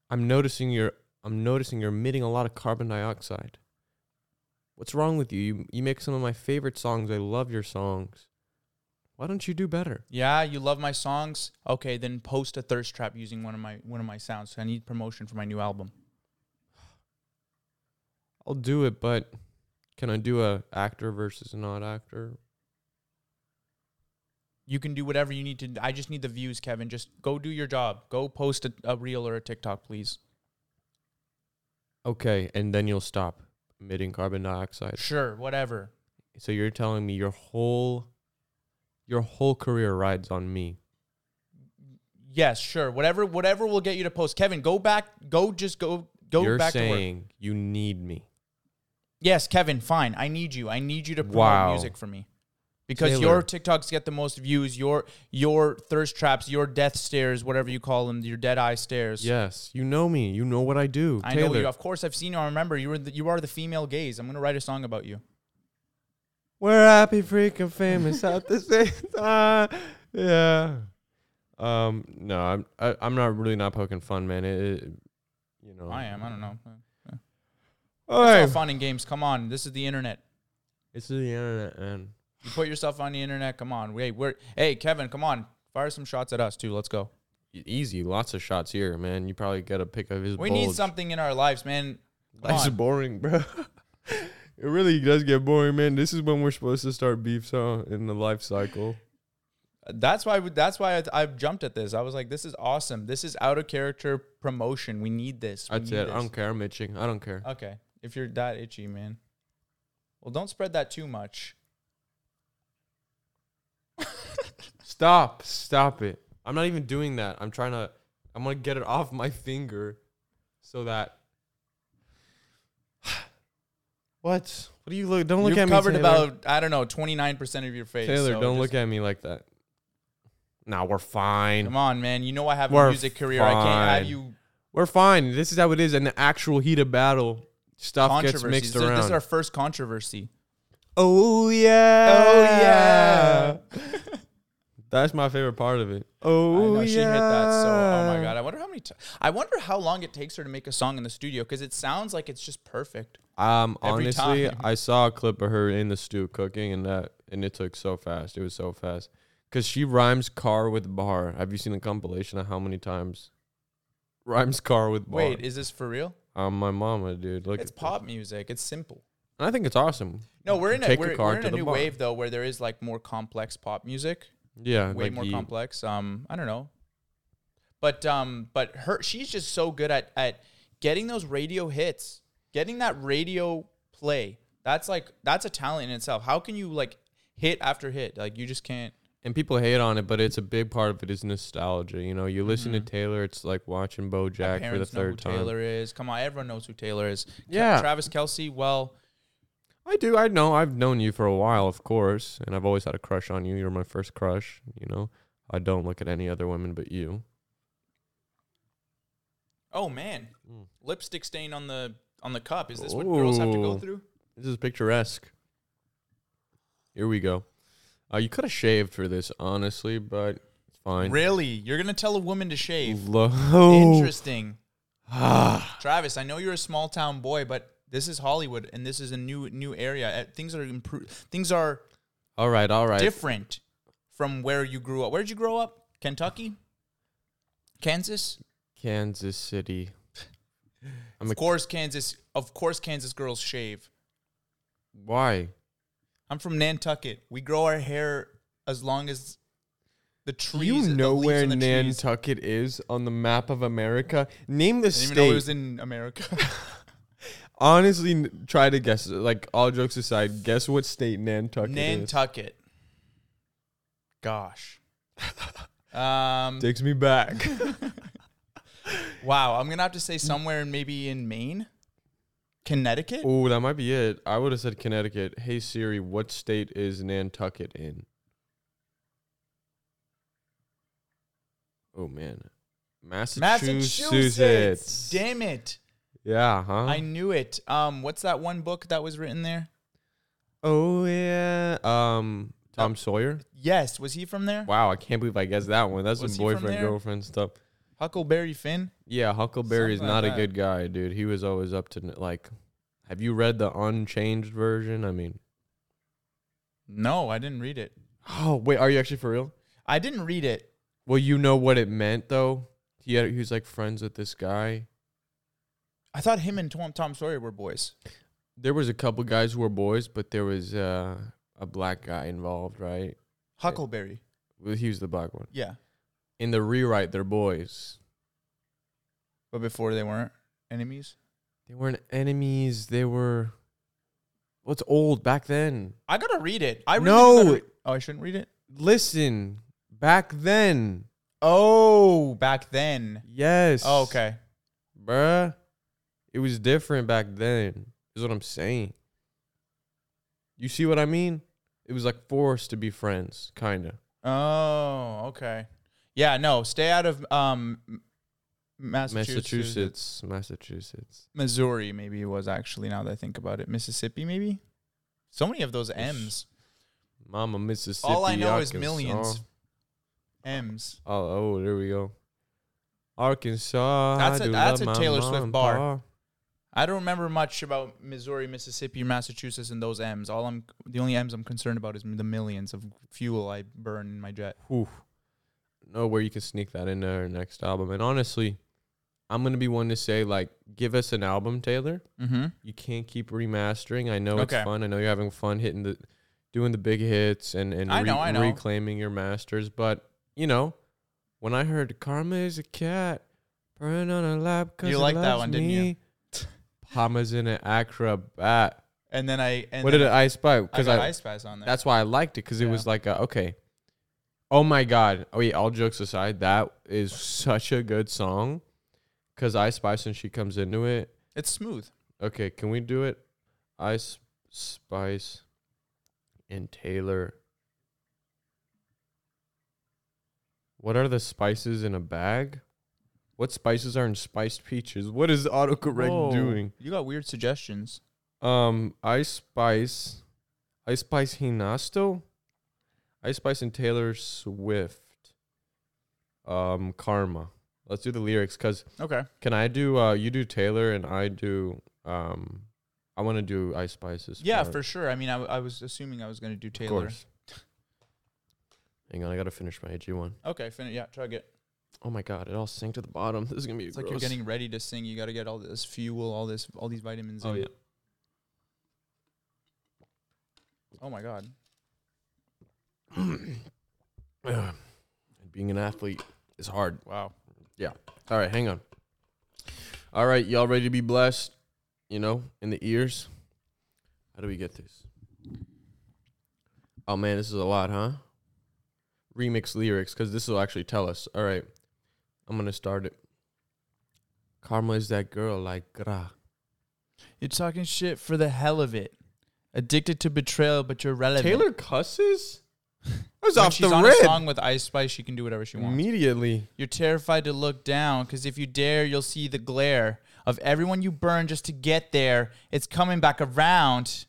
I'm noticing you're I'm noticing you're emitting a lot of carbon dioxide. What's wrong with you? You you make some of my favorite songs. I love your songs. Why don't you do better? Yeah, you love my songs. Okay, then post a thirst trap using one of my one of my sounds. So I need promotion for my new album. I'll do it, but can I do a actor versus not actor? You can do whatever you need to. I just need the views, Kevin. Just go do your job. Go post a, a reel or a TikTok, please. Okay, and then you'll stop emitting carbon dioxide. Sure, whatever. So you're telling me your whole your whole career rides on me. Yes, sure. Whatever, whatever will get you to post. Kevin, go back. Go, just go, go you're back to work. saying you need me. Yes, Kevin. Fine. I need you. I need you to promote Wow. music for me. Because Taylor. your TikToks get the most views, your your thirst traps, your death stares, whatever you call them, your dead eye stares. Yes, you know me. You know what I do. I Taylor. know you. Of course, I've seen you. I remember you were the, you are the female gaze. I'm gonna write a song about you. We're happy, freaking famous at the same time. Yeah. Um. No, I'm. I, I'm not really not poking fun, man. It. it you know. I am. I don't know. It's All all right. fun and games. Come on, this is the internet. It's the internet, man. You put yourself on the internet. Come on. Wait, we're hey Kevin. Come on, fire some shots at us too. Let's go. Easy, lots of shots here, man. You probably got a pick of his. We bulge. need something in our lives, man. Come Life's on. boring, bro. it really does get boring, man. This is when we're supposed to start beef, so in the life cycle. That's why. That's why I, I jumped at this. I was like, "This is awesome. This is out of character promotion. We need this. We That's need it. I this." don't care. I'm itching. I don't care. Okay, if you're that itchy, man. Well, don't spread that too much. Stop. Stop it. I'm not even doing that. I'm trying to. I'm gonna get it off my finger, so that. What? What do you look? Don't look You've at me. covered Taylor. about I don't know twenty nine percent of your face. Taylor, so don't just- look at me like that. Nah, we're fine. Come on, man. You know I have a We're music career. I can't have you We're fine. This is how it is. In the actual heat of battle, stuff gets controversy. mixed This, around. this is our first controversy. Oh yeah. Oh, yeah. That's my favorite part of it. I Oh know yeah. she hit that. So, oh my god, I wonder how many. T- I wonder how long it takes her to make a song in the studio because it sounds like it's just perfect. Um, honestly, time. I saw a clip of her in the stew cooking, and that and it took so fast. It was so fast because she rhymes car with bar. Have you seen the compilation of how many times rhymes car with bar? Wait, is this for real? um, my mama, dude. Look, it's pop music. It's simple. This. I think it's awesome. No, we're in a Take we're, we're in a new bar. wave though where there is like more complex pop music. Yeah, way like more you- complex. Um, I don't know, but um, but her she's just so good at at getting those radio hits, getting that radio play. That's like that's a talent in itself. How can you like hit after hit? Like you just can't. and people hate on it, but it's a big part of it is nostalgia. You know, you listen Mhm. to Taylor, it's like watching BoJack for the parents know who third time. Taylor is. Come on, everyone knows who Taylor is. Yeah. Travis Kelce. Well, I do. I know. I've known you for a while, of course, and I've always had a crush on you. You're my first crush. You know, I don't look at any other women but you. oh man, Mm. lipstick stain on the on the cup. Is this what girls have to go through? This is picturesque. Here we go. Uh, you could have shaved for this, honestly, but it's fine. Really? You're gonna tell a woman to shave? Low. Interesting. Ah. Travis, I know you're a small town boy, but this is Hollywood and this is a new new area. Uh, Things are improved. Things are all right, all right. different from where you grew up. Where did you grow up? Kentucky? Kansas? Kansas City. I'm Of course Kansas. Of course Kansas girls shave. why? I'm from Nantucket. We grow our hair as long as the Do trees. you know where the trees. Nantucket is on the map of America? Name the I didn't even know it was in America. Honestly, try to guess. Like all jokes aside, guess what state Nantucket is. Nantucket. Gosh. Um, Takes me back. wow, I'm gonna have to say somewhere maybe in Maine, Connecticut. oh, that might be it. I would have said Connecticut. Hey Siri, what state is Nantucket in? Oh man, Massachusetts. Massachusetts. Damn it! Yeah, huh? I knew it. Um, what's that one book that was written there? oh yeah. Um, Tom Sawyer. Yes, was he from there? Wow, I can't believe I guessed that one. That's Was some he from boyfriend there? girlfriend stuff. Huckleberry Finn. Yeah, Huckleberry is Something not like a that. good guy, dude. He was always up to n- like. Have you read the unchanged version? I mean, No, I didn't read it. oh wait, are you actually for real? I didn't read it. Well, you know what it meant though. He had, he was like friends with this guy. I thought him and Tom, Tom Sawyer were boys. There was a couple guys who were boys, but there was uh, a black guy involved, right? Huckleberry. Well, he was the black one. Yeah, In the rewrite, they're boys. but before they weren't enemies. They weren't enemies. They were. What's old back then? I gotta read it. I really No. re- oh, I shouldn't read it. Listen, back then. Oh, back then. Yes. Oh, okay. bruh. It was different back then. Is what I'm saying. You see what I mean? It was like forced to be friends, kind of. Oh, okay. Yeah, no, stay out of um Massachusetts. Massachusetts, Massachusetts. Missouri, maybe it was actually. Now that I think about it, Mississippi, maybe. So many of those M's. Mama, Mississippi. All I know is Arkansas. millions. M's. Oh, oh, there we go. Arkansas. That's a that's a Taylor Swift and bar. I don't remember much about Missouri, Mississippi, Massachusetts, and those M's. All I'm the only M's I'm concerned about is the millions of fuel I burn in my jet. Whew. Know where you can sneak that in our next album. And honestly, I'm gonna be one to say like, give us an album, Taylor. Mm-hmm. You can't keep remastering. I know Okay. it's fun. I know you're having fun hitting the, doing the big hits and and I re- know, I know. reclaiming your masters. But you know, when I heard Karma is a cat purring on a lap, You it liked that one, didn't you? Me. Palma's in an acrobat. And then I and what then did I spy? I Because got I, Ice Spice on there. that's why I liked it because it Yeah. was like a, okay. Oh my god! Oh wait, all jokes aside, that is such a good song. Cause Ice Spice when she comes into it, it's smooth. Okay, can we do it? Ice Spice and Taylor. What are the spices in a bag? What spices are in spiced peaches? What is autocorrect Whoa. doing? You got weird suggestions. Um, Ice Spice, Ice Spice Hinasto, Ice Spice and Taylor Swift. Um, Karma. Let's do the lyrics, cause Okay. can I do? Uh, you do Taylor and I do. Um, I want to do Ice Spices. Yeah, for sure. I mean, I, w- I was assuming I was going to do Of Taylor. course. Hang on, I gotta finish my AG one. Okay, finish. yeah, chug it. Oh my god, it all sank to the bottom. This is gonna be. It's like you're getting ready to sing. You got to get all this fuel, all this, all these vitamins. Oh in. yeah. Oh my god. Being an athlete is hard. Wow. Yeah. All right, hang on. All right, y'all ready to be blessed? You know, in the ears. How do we get this? Oh man, this is a lot, huh? Remix lyrics, because this will actually tell us. All right, I'm gonna start it. Karma is that girl like gra. You're talking shit for the hell of it. Addicted to betrayal, but you're relevant. Taylor cusses. I was when off she's the on a song with Ice Spice, she can do whatever she wants. immediately. You're terrified to look down because if you dare, you'll see the glare of everyone you burn just to get there. It's coming back around.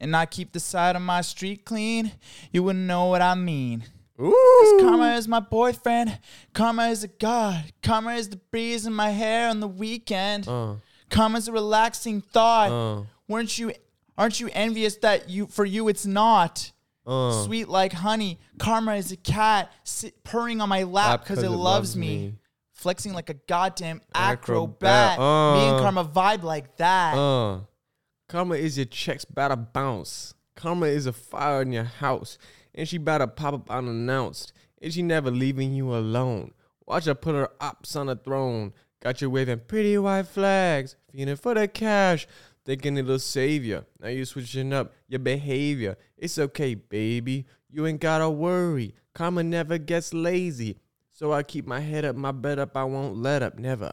And I keep the side of my street clean. You wouldn't know what I mean. Cause Ooh. karma is my boyfriend. Karma is a god. Karma is the breeze in my hair on the weekend. Uh, Karma's a relaxing thought. uh, Weren't you? Aren't you envious that you for you it's not? uh. Sweet like honey. Karma is a cat sit, purring on my lap because it, loves me. Flexing like a goddamn Acrobat. acrobat. me and Uh. Karma vibe like that. Uh, karma is your checks about to bounce. Karma is a fire in your house, and she about to pop up unannounced. And she never leaving you alone. Watch her put her ops on the throne. Got you waving pretty white flags, feeling for the cash, thinking it'll save you. Now you switching up your behavior. It's okay, baby. You ain't gotta worry. Karma never gets lazy. So I keep my head up, my bed up. I won't let up, never.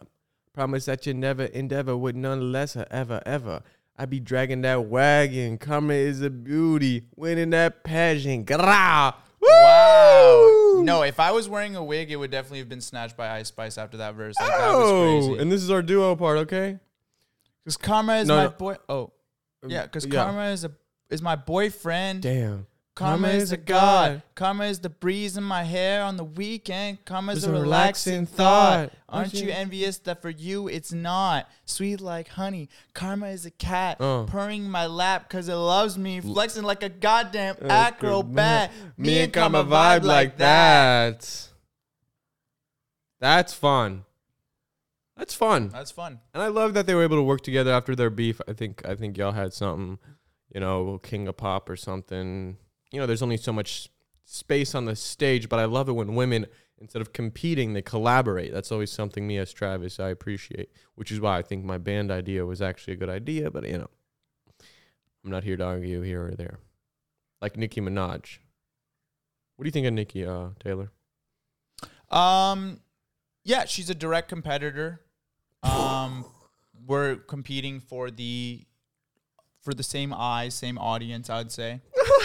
Promise that you never endeavor with none lesser, ever, ever. I be dragging that wagon. Karma is a beauty, winning that pageant. Grah! Wow. No, if I was wearing a wig, it would definitely have been snatched by Ice Spice after that verse. Like, that was Oh, crazy. and this is our duo part, okay? Because Karma is No, my no. boy. Oh, yeah. Because Yeah. Karma is a is my boyfriend. Damn. Karma is a god. Karma is the breeze in my hair on the weekend. Karma is a a relaxing thought. Aren't you envious that for you it's not sweet like honey? Karma is a cat Uh. purring my lap because it loves me, flexing like a goddamn Uh, acrobat. Me and Karma vibe like that. That's fun. That's fun. That's fun. And I love that they were able to work together after their beef. I think I think y'all had something, you know, King of Pop or something. You know, there's only so much space on the stage, but I love it when women instead of competing, they collaborate. That's always something me as Travis I appreciate, which is why I think my band idea was actually a good idea, but you know, I'm not here to argue here or there. Like Nicki Minaj. What do you think of Nicki uh, Taylor? Um, yeah, she's a direct competitor. Um, we're competing for the for the same eyes, same audience. I'd say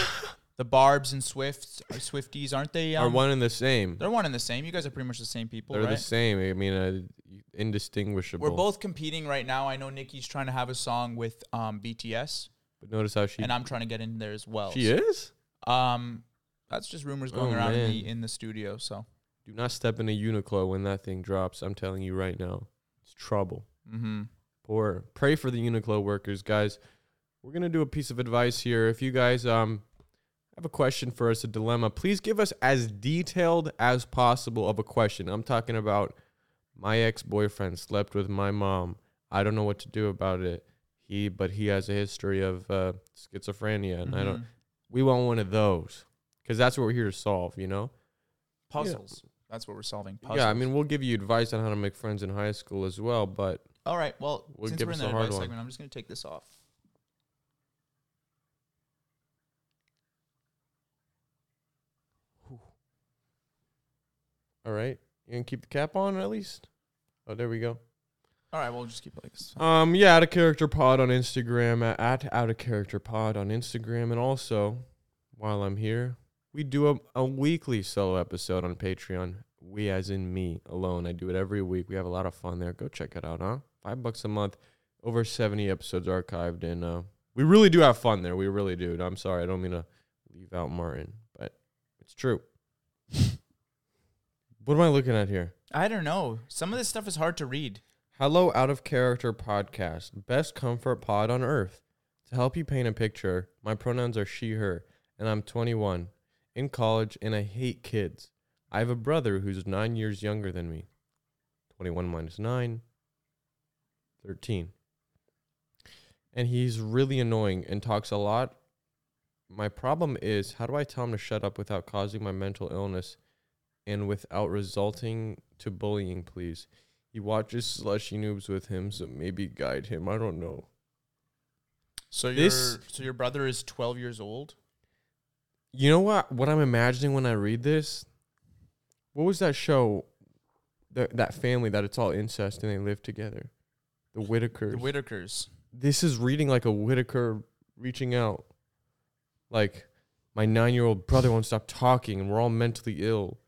the Barbs and Swifts, or Swifties, aren't they? Are Um, one and the same? they're one and the same. You guys are pretty much the same people, They're right? the same. I mean, uh, indistinguishable. We're both competing right now. I know Nicki's trying to have a song with um BTS, But notice how she and I'm trying to get in there as well. she is. Um, that's just rumors going Oh, around in the in the studio. So, Do not step in a Uniqlo when that thing drops. I'm telling you right now, it's trouble. mm-hmm. Poor. Pray for the Uniqlo workers, guys. We're gonna do a piece of advice here. If you guys um have a question for us, a dilemma, please give us as detailed as possible of a question. I'm talking about my ex-boyfriend slept with my mom. I don't know what to do about it. He, but he has a history of uh, schizophrenia, and I don't. Mm-hmm. We want one of those because that's what we're here to solve. You know. puzzles. That's what we're solving. Puzzles. Yeah, I mean, we'll give you advice on how to make friends in high school as well, but All right. Well, We'll since we're in the advice segment, I'm just going to take this off. All right, you can keep the cap on at least. Oh, there we go. All right. We'll just keep it like this. Um, yeah, out of character pod on Instagram at, at out of character pod on Instagram, and also while I'm here, we do a, a weekly solo episode on Patreon. We, as in me alone, I do it every week. We have a lot of fun there. Go check it out, huh? Five bucks a month, over seventy episodes archived, and uh, we really do have fun there. We really do. I'm sorry, I don't mean to leave out Martin, but it's true. What am I looking at here? I don't know. Some of this stuff is hard to read. Hello, Out of Character Podcast, best comfort pod on earth. To help you paint a picture, my pronouns are she, her, and I'm 21, in college, and I hate kids. I have a brother who's nine years younger than me. 21 minus 9, 13. And he's really annoying and talks a lot. My problem is, how do I tell him to shut up without causing my mental illness and without resulting to bullying, please? He watches slushy noobs with him, so maybe guide him. I don't know. So This- your so your brother is 12 years old. You know what? What I'm imagining when I read this? What was that show? That that family that it's all incest and they live together. The Whitakers. The Whitakers. this is reading like a Whitaker reaching out. Like my nine year old brother won't stop talking and we're all mentally ill.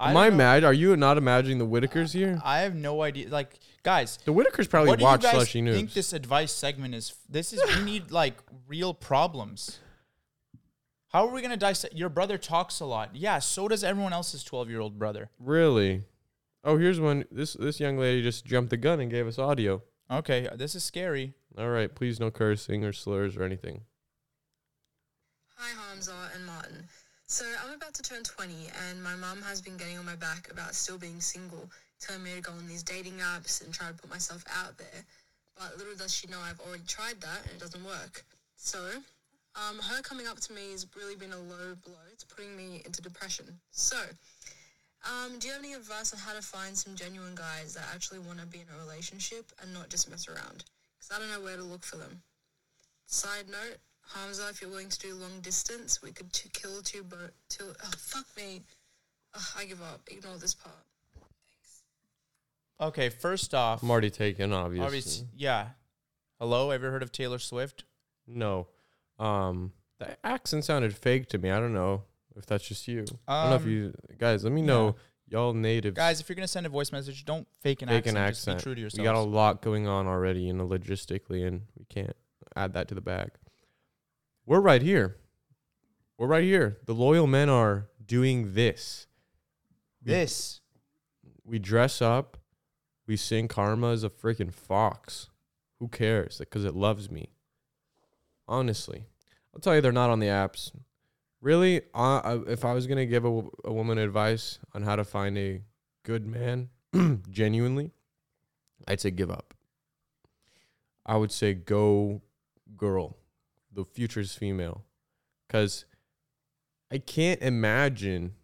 Am I, don't know- mad? Are you not imagining the Whitakers here? I have no idea. Like, guys, The Whitakers probably what do watch you guys slushy noobs. think this advice segment is? This is we need like real problems. How are we gonna dissect? Your brother talks a lot. Yeah, so does everyone else's 12 year old brother. Really? Oh, here's one. This this young lady just jumped the gun and gave us audio. Okay, this is scary. All right, please no cursing or slurs or anything. Hi, Hamza and Martin. So I'm about to turn 20, and my mum has been getting on my back about still being single, telling me to go on these dating apps and try to put myself out there. But little does she know I've already tried that and it doesn't work. So, um, her coming up to me has really been a low blow It's putting me into depression. So, um, do you have any advice on how to find some genuine guys that actually want to be in a relationship and not just mess around? Because I don't know where to look for them. Side note, Hamza, if you're willing to do long distance, we could t- kill two birds. Two, oh, fuck me. Ugh, I give up. Ignore this part. Thanks. Okay, first off, I'm already taken, obviously. obviously, yeah. Hello, ever heard of Taylor Swift? No. Um, the accent sounded fake to me. I don't know if that's just you. I don't know if Um, you guys. Let me know, y'all natives. Guys, if you're gonna send a voice message, don't fake an fake accent. an Just accent. be true to yourself. we got a lot going on already, you know, logistically, and we can't add that to the bag. We're right here. We're right here. The loyal men are doing this. This. We dress up. We sing karma as a freaking fox. Who cares? Because it loves me. Honestly, I'll tell you, they're not on the apps. Really, uh, if I was gonna give a, a woman advice on how to find a good man, genuinely, I'd say give up. I would say go girl. The future's female. Because I can't imagine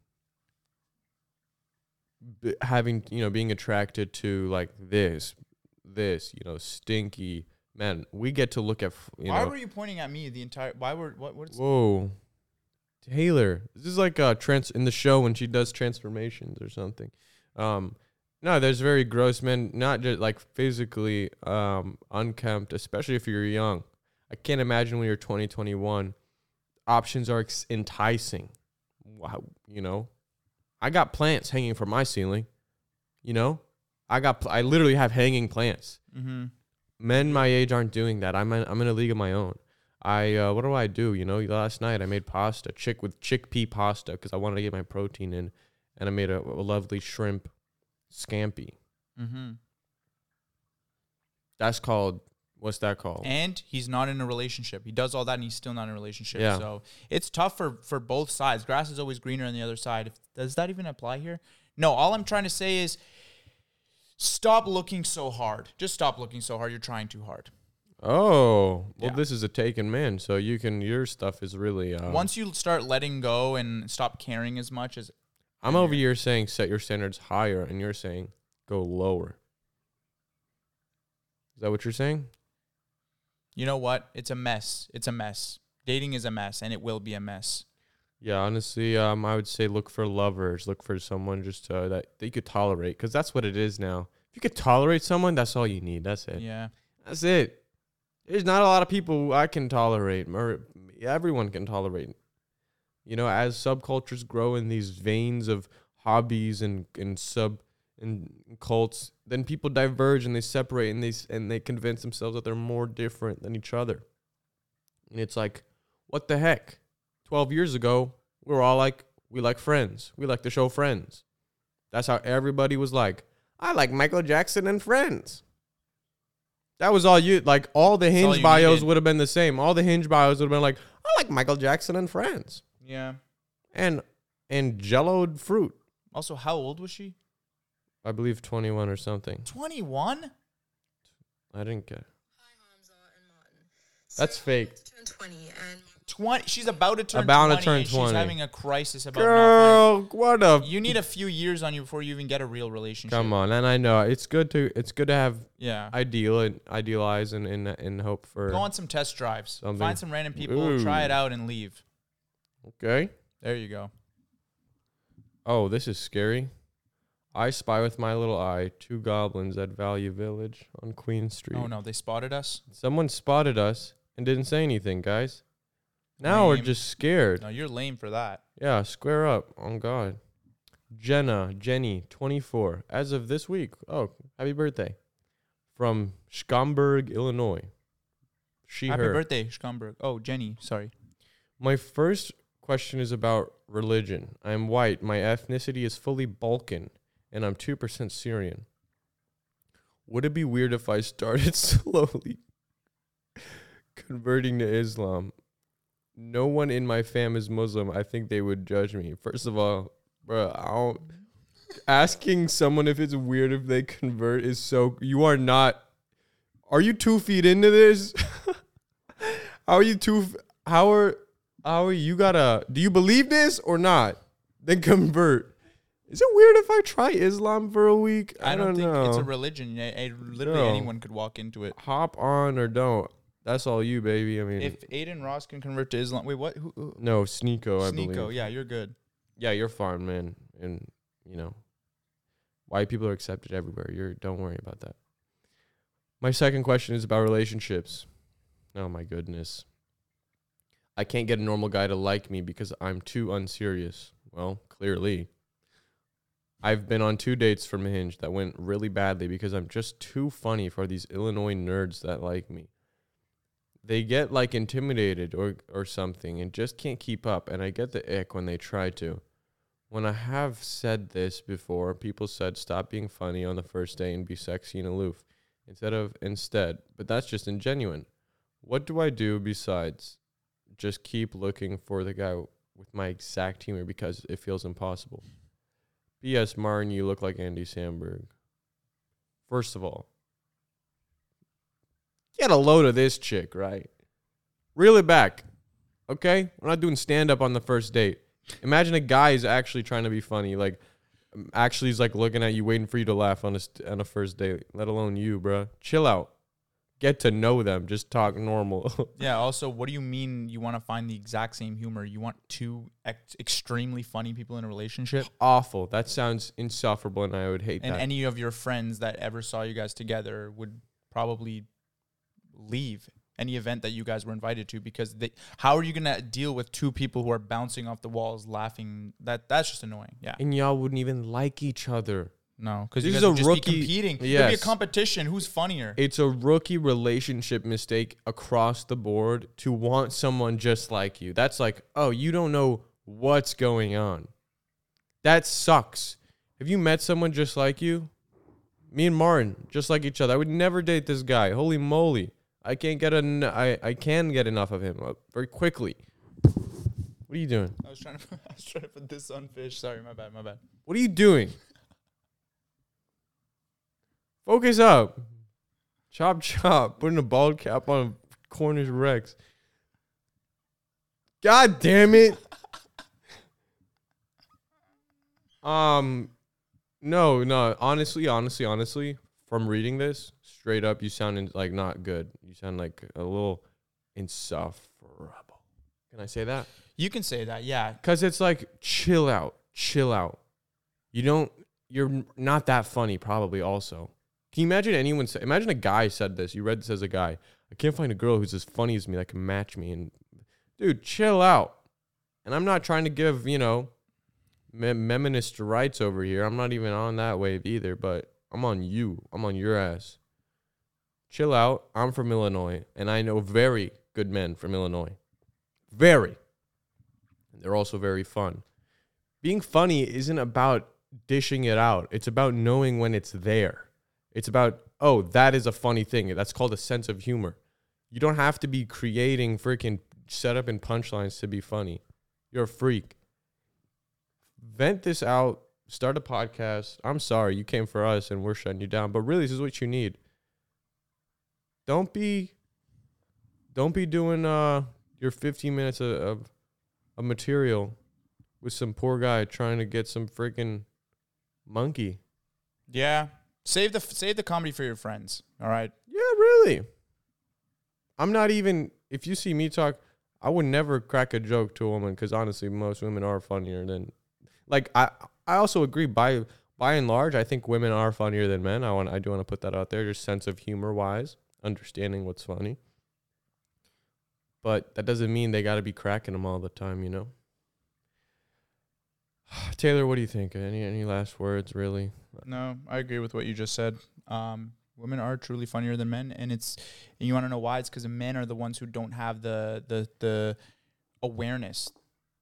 b- having, you know, being attracted to like this, this, you know, stinky. Man, we get to look at, f- you why know. were you pointing at me the entire? Why were what? What's Whoa. Taylor. This is like a trans in the show when she does transformations or something. Um no, there's very gross men, not just like physically um unkempt, especially if you're young. I can't imagine when you're 20, Options are enticing. Wow, you know. I got plants hanging from my ceiling. You know? I got pl- I literally have hanging plants Mm-hmm. men my age aren't doing that. I'm in, I'm in a league of my own. I uh, what do I do? You know, last night I made pasta, chick with chickpea pasta because I wanted to get my protein in, and I made a, a lovely shrimp scampi. Mm-hmm. That's called what's that called? And he's not in a relationship. He does all that, and he's still not in a relationship. Yeah. So it's tough for for both sides. Grass is always greener on the other side. If, does that even apply here? No. All I'm trying to say is, stop looking so hard. Just stop looking so hard. You're trying too hard. oh, well, Yeah. this is a taken man, so you can your stuff is really. Uh, Once you start letting go and stop caring as much as I'm over here saying set your standards higher, and you're saying go lower. Is that what you're saying? You know what, it's a mess. It's a mess. Dating is a mess, and it will be a mess. Yeah, honestly, um, I would say look for lovers. Look for someone just uh, that, that you could tolerate, because that's what it is now. If you could tolerate someone, that's all you need. That's it. Yeah. That's it. There's not a lot of people I can tolerate, or everyone can tolerate. You know, as subcultures grow in these veins of hobbies and and sub and cults, then people diverge and they separate and they and they convince themselves that they're more different than each other. And it's like, what the heck? Twelve years ago, we were all like, we like Friends. We like the show Friends. That's how everybody was like. I like Michael Jackson and Friends. That was all you like. All the hinge you bios would have been the same. All the hinge bios would have been like, I like Michael Jackson and Friends, Yeah. and and Jelloed fruit. Also, how old was she? I believe twenty one or something. 21? I didn't get. Hi, Hamza and Martin. That's fake. turn 20 and 20. She's about to turn About to 20. turn 20. She's having a crisis about not Girl, what a. You need a few years on you before you even get a real relationship. come on. And I know it's good to it's good to have Yeah. ideal and idealize and and, and hope for. Go on some test drives. Something. Find some random people, try it out, and leave. Okay. There you go. Oh, this is scary. I spy with my little eye two goblins at Value Village on Queen Street. Oh no, they spotted us. Someone spotted us and didn't say anything, guys. Now we're Lame. just scared. No, you're lame for that. Yeah, square up. Oh God. Jenna, Jenny, 24. As of this week. Oh, happy birthday. From Schaumburg, Illinois. She, Happy her. birthday, Schaumburg. Oh, Jenny. Sorry. My first question is about religion. I'm white. My ethnicity is fully Balkan, and I'm 2% Syrian. Would it be weird if I started slowly converting to Islam? No one in my fam is Muslim. I think they would judge me. First of all, bro, I don't. Asking someone if it's weird if they convert is so. You are not. Are you two feet into this? how are you two? How are how are you gotta? Do you believe this or not? Then convert. Is it weird if I try Islam for a week? I, don't, think know. it's a religion. A- a- literally No. anyone could walk into it. Hop on or don't. That's all you, baby. I mean, If Adin Ross can convert to Islam, wait, what? Who? who? no, Sneako, I Sneako. believe. Yeah, you're good. Yeah, you're fine, man. And you know, white people are accepted everywhere. You're don't worry about that. My second question is about relationships. Oh my goodness. I can't get a normal guy to like me because I'm too unserious. Well, clearly. I've been on two dates from Hinge that went really badly because I'm just too funny for these Illinois nerds that like me. they get like intimidated or or something and just can't keep up and I get the ick when they try to. When I have said this before, people said stop being funny on the first day and be sexy and aloof instead of instead, but that's just ingenuine. What do I do besides just keep looking for the guy with my exact humor because it feels impossible? P.S. Martin, you look like Andy Samberg. First of all, get a load of this chick, right? Reel it back. Okay? We're not doing stand up on the first date. Imagine a guy is actually trying to be funny, like um, actually he's like looking at you, waiting for you to laugh on a st- on a first date. Let alone you, bruh. Chill out. Get to know them. Just talk normal. Yeah. Also, what do you mean you want to find the exact same humor? You want two ex- extremely funny people in a relationship? Awful. That sounds insufferable, and I would hate that. And that. any of your friends that ever saw you guys together would probably leave any event that you guys were invited to because they how are you gonna deal with two people who are bouncing off the walls laughing that that's just annoying yeah and y'all wouldn't even like each other. No because you This guys is a just rookie- be competing It'd be a competition who's funnier It's a rookie relationship mistake across the board to want someone just like you. That's like, oh, you don't know what's going on. That sucks. Have you met someone just like you? Me and Martin, just like each other. I would never date this guy. Holy moly. I can't get en- I, I can get enough of him uh, very quickly. What are you doing? I was trying to I was trying to put this on fish sorry my bad my bad What are you doing? Focus up. Chop chop. Putting a bald cap on a Cornish Rex. God damn it. um no, no. Honestly, honestly, honestly, from reading this, straight up you sound like not good. You sound like a little insufferable. Can I say that? you can say that yeah Cause it's like chill out, chill out. You don't. You're not that funny. Probably also. Can you imagine anyone? Say, imagine a guy said this. You read this as a guy. I can't find a girl who's as funny as me that can match me. And dude, chill out. And I'm not trying to give you know, me- feminist rights over here. I'm not even on that wave either. But I'm on you. I'm on your ass. Chill out. I'm from Illinois, and I know very good men from Illinois. Very. They're also very fun. Being funny isn't about dishing it out. It's about knowing when it's there. It's about, oh, that is a funny thing. That's called a sense of humor. You don't have to be creating freaking setup and punchlines to be funny. You're a freak. Vent this out. Start a podcast. I'm sorry you came for us and we're shutting you down, but really this is what you need. Don't be don't be doing uh your 15 minutes of, of of material with some poor guy trying to get some freaking monkey. yeah save the save the comedy for your friends all right Yeah, really. I'm not even. If you see me talk, I would never crack a joke to a woman because honestly, most women are funnier than. Like I, I also agree. By by and large, I think women are funnier than men. I want. I do want to put that out there, just sense of humor wise, understanding what's funny. But that doesn't mean they got to be cracking them all the time, you know. Taylor, what do you think? Any any last words, really? No, I agree with what you just said. Um, women are truly funnier than men, and it's and you want to know why? It's because men are the ones who don't have the the the awareness.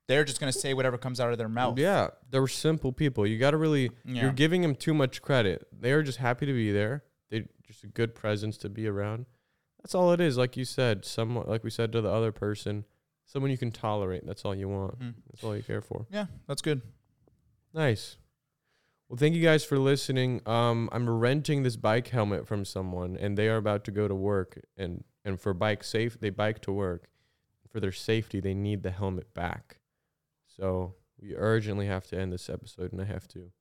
They're just gonna say whatever comes out of their mouth. Yeah, they're simple people. You got to really Yeah. You're giving them too much credit. They are just happy to be there. They just a good presence to be around. That's all it is. Like you said, someone like we said to the other person, someone you can tolerate. That's all you want. Mhm. That's all you care for. Yeah, that's good. Nice. Well, thank you guys for listening. Um, I'm renting this bike helmet from someone, and they are about to go to work. and And for bike safe, they bike to work. For their safety, they need the helmet back. So we urgently have to end this episode, and I have to,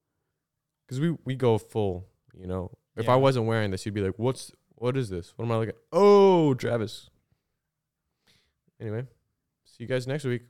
because we we go full. You know, if I wasn't wearing this, you'd be like, "What's what is this? What am I looking?" at? Oh, Travis. Anyway, see you guys next week.